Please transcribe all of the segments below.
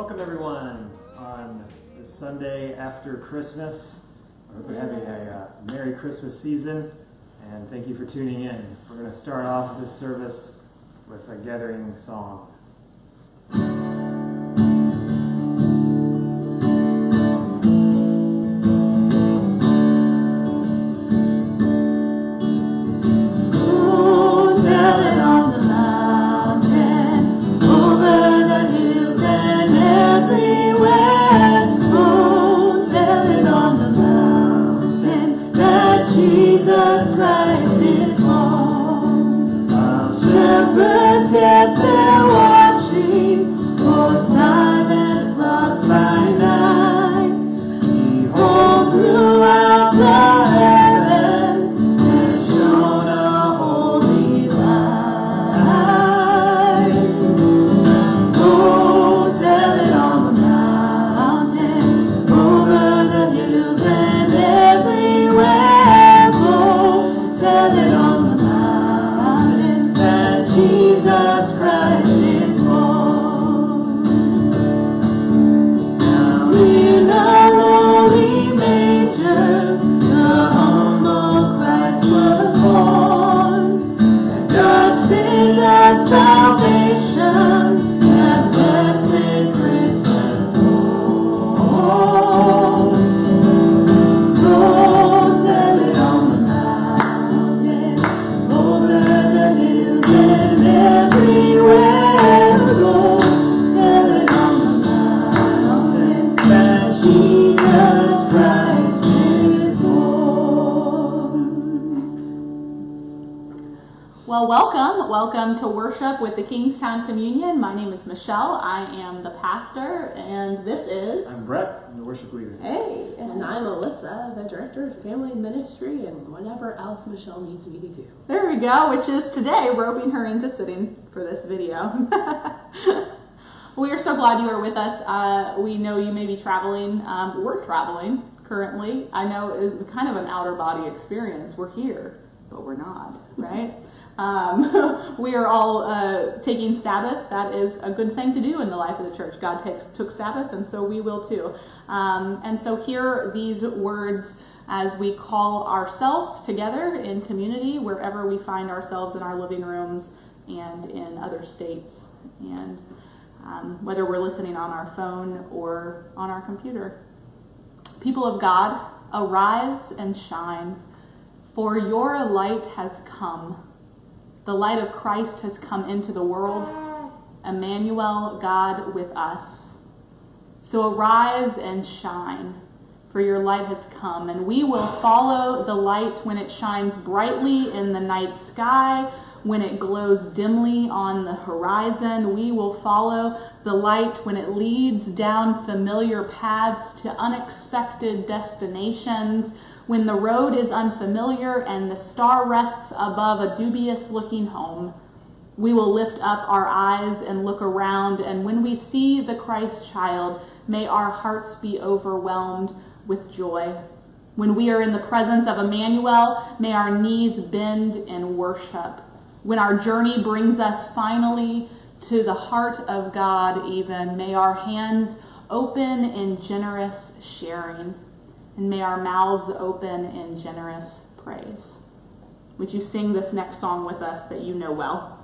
Welcome everyone on the Sunday after Christmas. I hope you're having a uh, Merry Christmas season, and thank you for tuning in. We're going to start off this service with a gathering song. I am the pastor, and this is. I'm Bret, I'm the worship leader. Hey, And I'm Alyssa, the director of family ministry, and whatever else Michelle needs me to do. there we go, which is today roping her into sitting for this video. we are so glad you are with us. Uh, we know you may be traveling. Um, we're traveling currently. I know it's kind of an outer body experience. We're here, but we're not, right? Um, we are all uh, taking Sabbath. That is a good thing to do in the life of the church. God takes, took Sabbath, and so we will too. Um, and so hear these words as we call ourselves together in community, wherever we find ourselves in our living rooms and in other states, and um, whether we're listening on our phone or on our computer. People of God, arise and shine, for your light has come. The light of Christ has come into the world. Emmanuel, God with us. So arise and shine, for your light has come, and we will follow the light when it shines brightly in the night sky, when it glows dimly on the horizon. We will follow the light when it leads down familiar paths to unexpected destinations, when the road is unfamiliar and the star rests above a dubious looking home. We will lift up our eyes and look around, and when we see the Christ child, may our hearts be overwhelmed with joy. When we are in the presence of Emmanuel, may our knees bend in worship. When our journey brings us finally to the heart of God, even, may our hands open in generous sharing, and may our mouths open in generous praise. Would you sing this next song with us that you know well?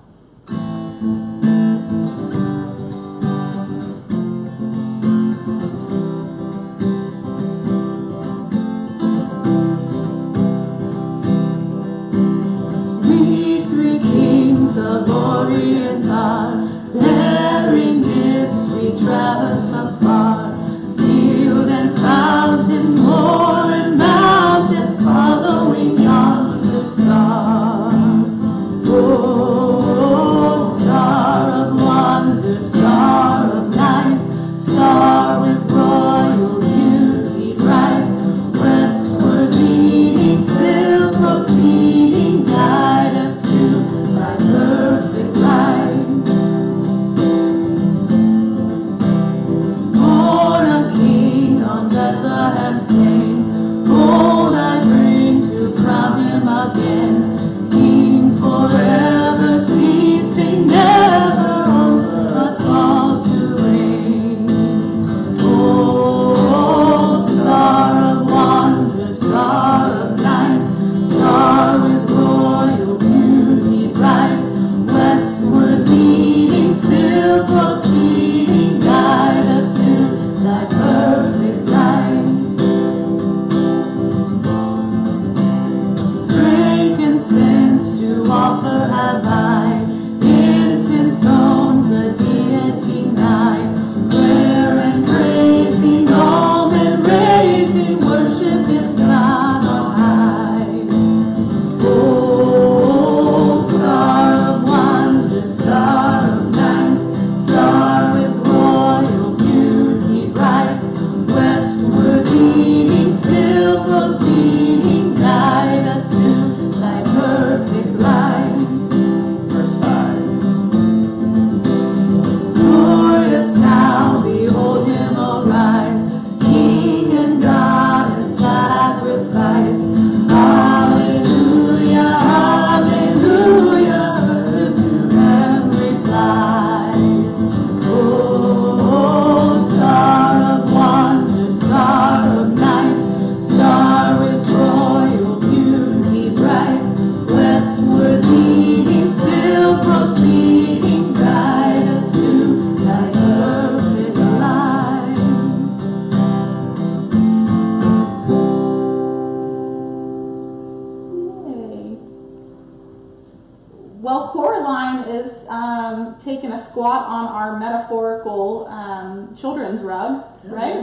We three kings of Orient are bearing gifts we traverse afar. Field and fountain, again,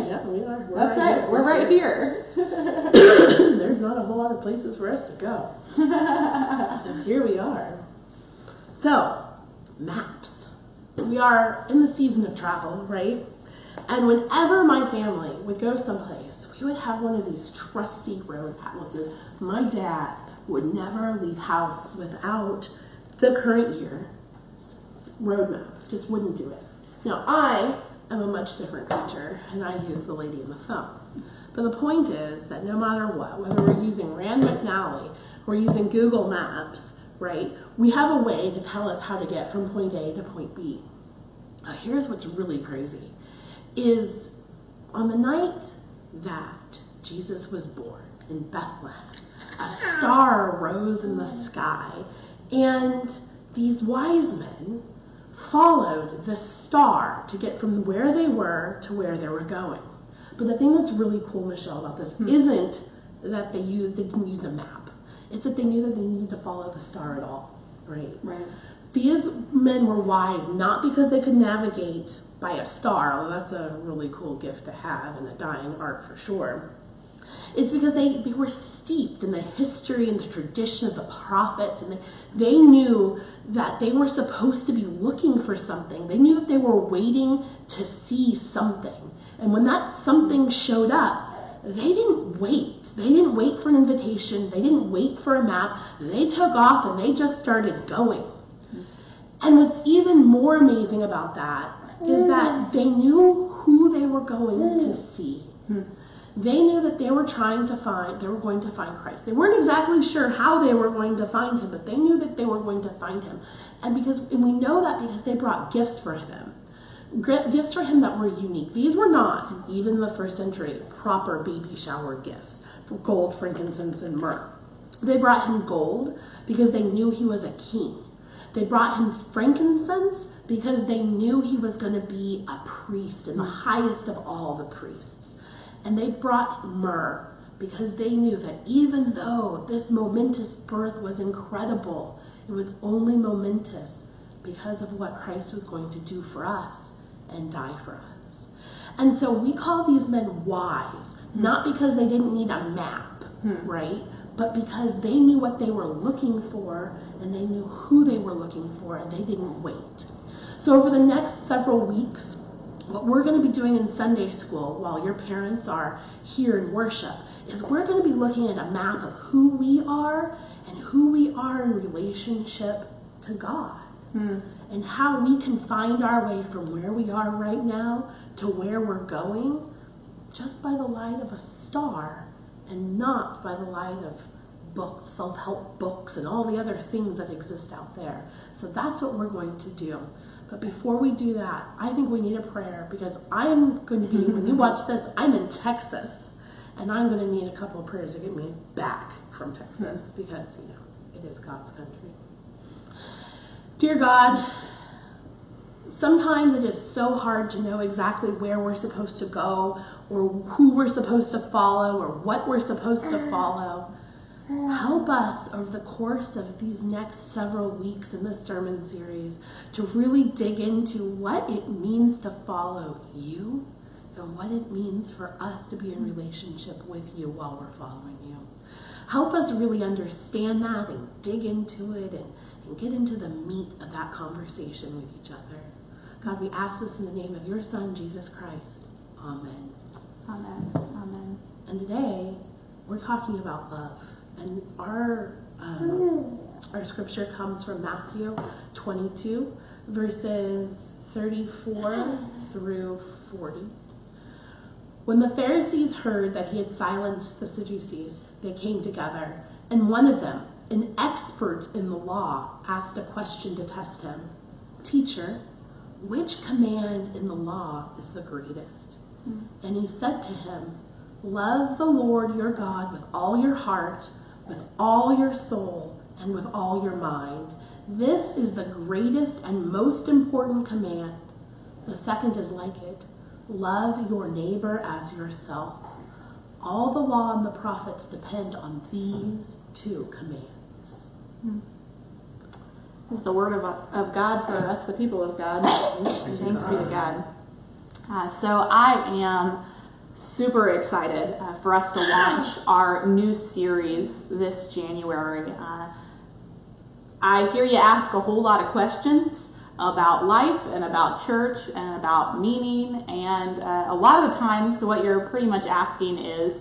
Yeah, we are. We're That's right. We're right here. There's not a whole lot of places for us to go. So here we are. So, maps. We are in the season of travel, right? And whenever my family would go someplace, we would have one of these trusty road atlases. My dad would never leave house without the current year roadmap. Just wouldn't do it. Now I am a much different creature, and I use the lady in the phone. But the point is that no matter what, whether we're using Rand McNally, we're using Google Maps, right? We have a way to tell us how to get from point A to point B. Now here's what's really crazy is on the night that Jesus was born in Bethlehem, a star rose in the sky, and these wise men followed the star to get from where they were to where they were going. But the thing that's really cool, Michelle, about this hmm. isn't that they used they didn't use a map. It's that they knew that they needed to follow the star at all, right? Right. These men were wise not because they could navigate by a star, although that's a really cool gift to have and a dying art for sure. It's because they, they were steeped in the history and the tradition of the prophets, and they, they knew that they were supposed to be looking for something. They knew that they were waiting to see something. And when that something showed up, they didn't wait. They didn't wait for an invitation. They didn't wait for a map. They took off and they just started going. And what's even more amazing about that is that they knew who they were going to see. Hmm. They knew that they were trying to find, they were going to find Christ. They weren't exactly sure how they were going to find him, but they knew that they were going to find him. And because, and we know that because they brought gifts for him. Gifts for him that were unique. These were not, even in the first century, proper baby shower gifts gold, frankincense, and myrrh. They brought him gold because they knew he was a king. They brought him frankincense because they knew he was going to be a priest and the highest of all the priests. And they brought myrrh because they knew that even though this momentous birth was incredible, it was only momentous because of what Christ was going to do for us and die for us. And so we call these men wise, not because they didn't need a map, hmm. right? But because they knew what they were looking for and they knew who they were looking for and they didn't wait. So over the next several weeks, what we're going to be doing in Sunday school while your parents are here in worship is we're going to be looking at a map of who we are and who we are in relationship to God hmm. and how we can find our way from where we are right now to where we're going just by the light of a star and not by the light of books, self help books, and all the other things that exist out there. So that's what we're going to do. But before we do that, I think we need a prayer because I'm going to be, when you watch this, I'm in Texas and I'm going to need a couple of prayers to get me back from Texas because, you know, it is God's country. Dear God, sometimes it is so hard to know exactly where we're supposed to go or who we're supposed to follow or what we're supposed to follow. Help us over the course of these next several weeks in this sermon series to really dig into what it means to follow you and what it means for us to be in relationship with you while we're following you. Help us really understand that and dig into it and, and get into the meat of that conversation with each other. God, we ask this in the name of your Son, Jesus Christ. Amen. Amen. Amen. And today we're talking about love, and our um, our scripture comes from Matthew 22, verses 34 through 40. When the Pharisees heard that he had silenced the Sadducees, they came together, and one of them, an expert in the law, asked a question to test him. Teacher, which command in the law is the greatest? And he said to him, Love the Lord your God with all your heart, with all your soul, and with all your mind. This is the greatest and most important command. The second is like it love your neighbor as yourself. All the law and the prophets depend on these two commands. This is the word of, of God for us, the people of God. Thanks be to God. Uh, so I am super excited uh, for us to launch our new series this January. Uh, I hear you ask a whole lot of questions about life and about church and about meaning, and uh, a lot of the times, what you're pretty much asking is,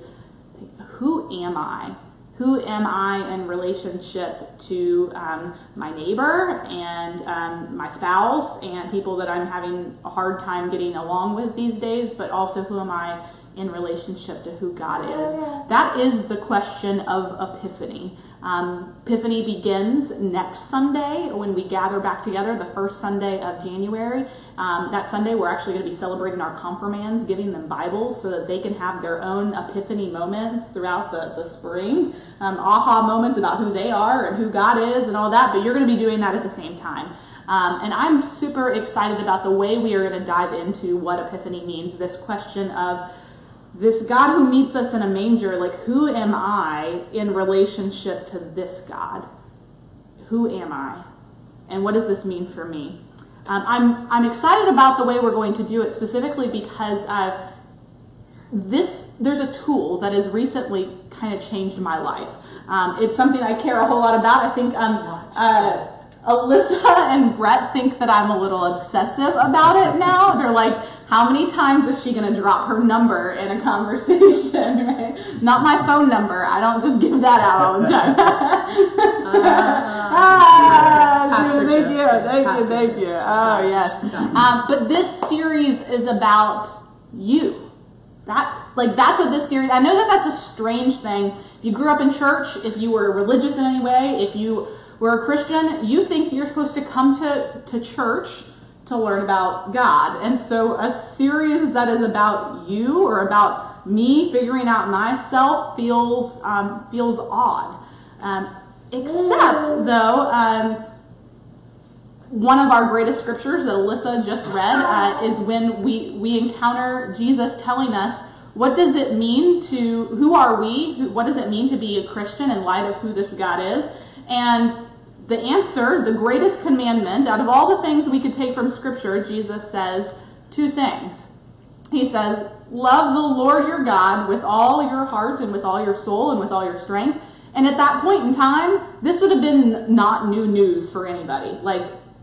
who am I? Who am I in relationship to um, my neighbor and um, my spouse and people that I'm having a hard time getting along with these days, but also who am I in relationship to who God is? That is the question of Epiphany. Um, Epiphany begins next Sunday when we gather back together, the first Sunday of January. Um, that Sunday, we're actually going to be celebrating our confirmands, giving them Bibles so that they can have their own Epiphany moments throughout the, the spring, um, aha moments about who they are and who God is and all that. But you're going to be doing that at the same time. Um, and I'm super excited about the way we are going to dive into what Epiphany means. This question of this God who meets us in a manger, like who am I in relationship to this God? Who am I? And what does this mean for me? Um, I'm, I'm excited about the way we're going to do it specifically because uh, this there's a tool that has recently kind of changed my life. Um, it's something I care a whole lot about. I think um, uh, Alyssa and Bret think that I'm a little obsessive about it now. They're like, how many times is she going to drop her number in a conversation? Right? Not my phone number. I don't just give that out all the time. ah, Pastor thank you, thank you, thank you. Oh yes. Um, but this series is about you. That like that's what this series. I know that that's a strange thing. If you grew up in church, if you were religious in any way, if you were a Christian, you think you're supposed to come to to church to learn about God. And so a series that is about you or about me figuring out myself feels um, feels odd. Um, except though. Um, one of our greatest scriptures that Alyssa just read uh, is when we, we encounter Jesus telling us, what does it mean to, who are we? Who, what does it mean to be a Christian in light of who this God is? And the answer, the greatest commandment, out of all the things we could take from scripture, Jesus says two things. He says, Love the Lord your God with all your heart and with all your soul and with all your strength. And at that point in time, this would have been not new news for anybody. Like,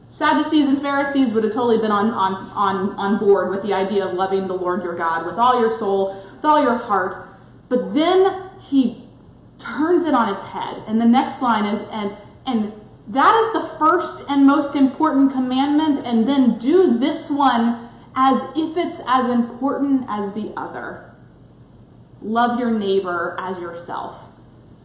Sadducees and Pharisees would have totally been on, on, on, on board with the idea of loving the Lord your God with all your soul, with all your heart. But then he turns it on its head. And the next line is, and, and that is the first and most important commandment, and then do this one as if it's as important as the other. Love your neighbor as yourself.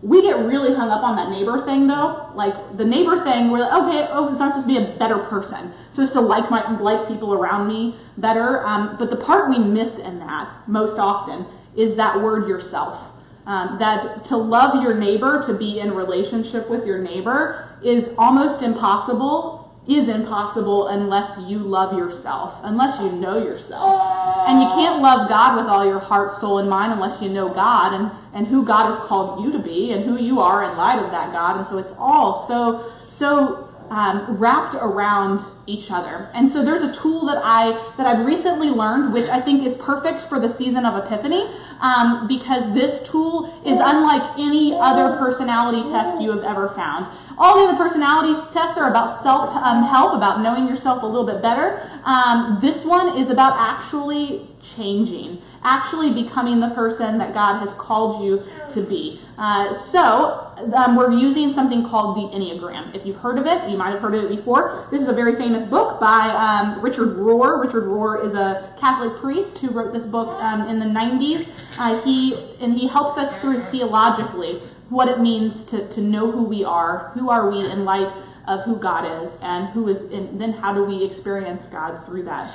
We get really hung up on that neighbor thing though. Like the neighbor thing, we're like, okay, oh, it's not supposed to be a better person. It's supposed to like my like people around me better. Um, but the part we miss in that most often is that word yourself. Um, that to love your neighbor, to be in relationship with your neighbor, is almost impossible. Is impossible unless you love yourself, unless you know yourself. And you can't love God with all your heart, soul, and mind unless you know God and, and who God has called you to be and who you are in light of that God. And so it's all so, so um, wrapped around each other. And so there's a tool that I that I've recently learned, which I think is perfect for the season of Epiphany, um, because this tool is unlike any other personality test you have ever found. All the other personality tests are about self um, help, about knowing yourself a little bit better. Um, this one is about actually changing, actually becoming the person that God has called you to be. Uh, so um, we're using something called the Enneagram. If you've heard of it, you might have heard of it before. This is a very famous book by um, Richard Rohr. Richard Rohr is a Catholic priest who wrote this book um, in the 90s. Uh, he and he helps us through theologically what it means to, to know who we are, who are we in light of who God is, and who is, and then how do we experience God through that.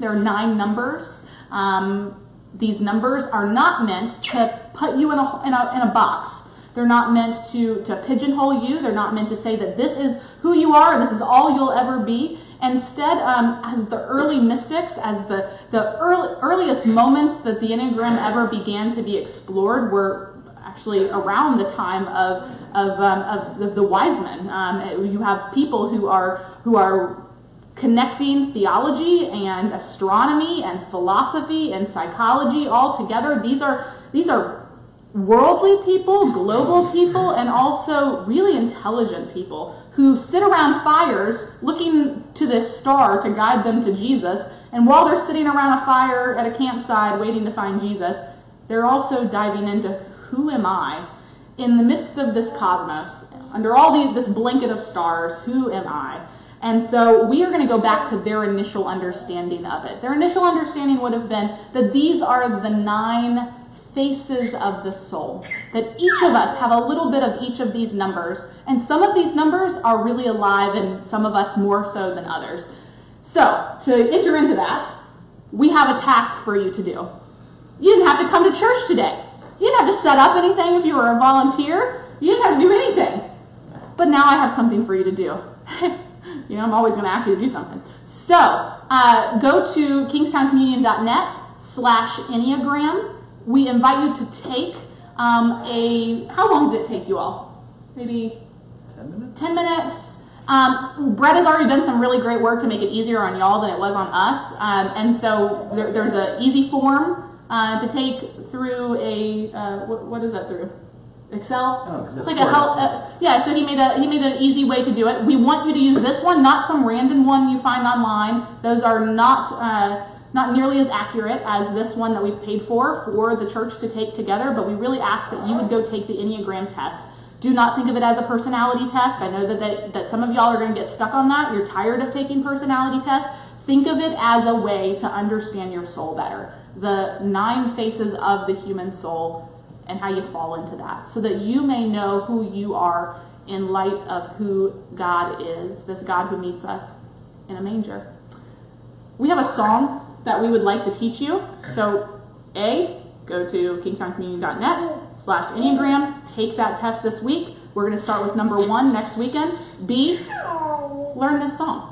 There are nine numbers. Um, these numbers are not meant to put you in a, in a, in a box. They're not meant to, to pigeonhole you. They're not meant to say that this is who you are and this is all you'll ever be. Instead, um, as the early mystics, as the, the early, earliest moments that the Enneagram ever began to be explored were actually around the time of, of, um, of, of the wise men. Um, you have people who are, who are connecting theology and astronomy and philosophy and psychology all together. These are these are worldly people, global people, and also really intelligent people who sit around fires looking to this star to guide them to Jesus. And while they're sitting around a fire at a campsite waiting to find Jesus, they're also diving into who am I in the midst of this cosmos, under all the, this blanket of stars, who am I? And so we are going to go back to their initial understanding of it. Their initial understanding would have been that these are the nine faces of the soul. That each of us have a little bit of each of these numbers. And some of these numbers are really alive and some of us more so than others. So, to enter into that, we have a task for you to do. You didn't have to come to church today. You didn't have to set up anything if you were a volunteer. You didn't have to do anything. But now I have something for you to do. you know, I'm always going to ask you to do something. So, uh, go to kingstowncommunion.net slash Enneagram. We invite you to take um, a, how long did it take you all? Maybe 10 minutes? 10 minutes. Um, Bret has already done some really great work to make it easier on y'all than it was on us. Um, and so there, there's an easy form uh, to take through a, uh, what, what is that through? Excel. Oh, it's like a help. Uh, yeah, so he made a he made an easy way to do it. We want you to use this one, not some random one you find online. Those are not uh, not nearly as accurate as this one that we've paid for for the church to take together. But we really ask that you would go take the Enneagram test. Do not think of it as a personality test. I know that that, that some of y'all are going to get stuck on that. You're tired of taking personality tests. Think of it as a way to understand your soul better. The nine faces of the human soul and how you fall into that so that you may know who you are in light of who God is, this God who meets us in a manger. We have a song that we would like to teach you. So, A, go to kingstowncommunion.net slash Enneagram, take that test this week. We're going to start with number one next weekend. B, learn this song.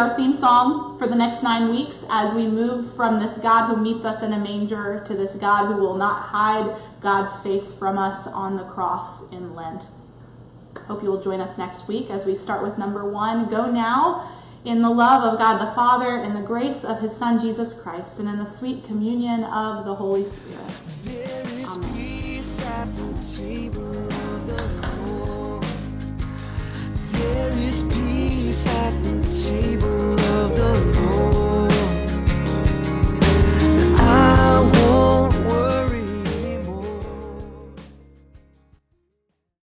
Our theme song for the next nine weeks as we move from this God who meets us in a manger to this God who will not hide God's face from us on the cross in Lent. Hope you will join us next week as we start with number one. Go now in the love of God the Father, in the grace of his Son Jesus Christ, and in the sweet communion of the Holy Spirit. There is Amen at the table of the Lord.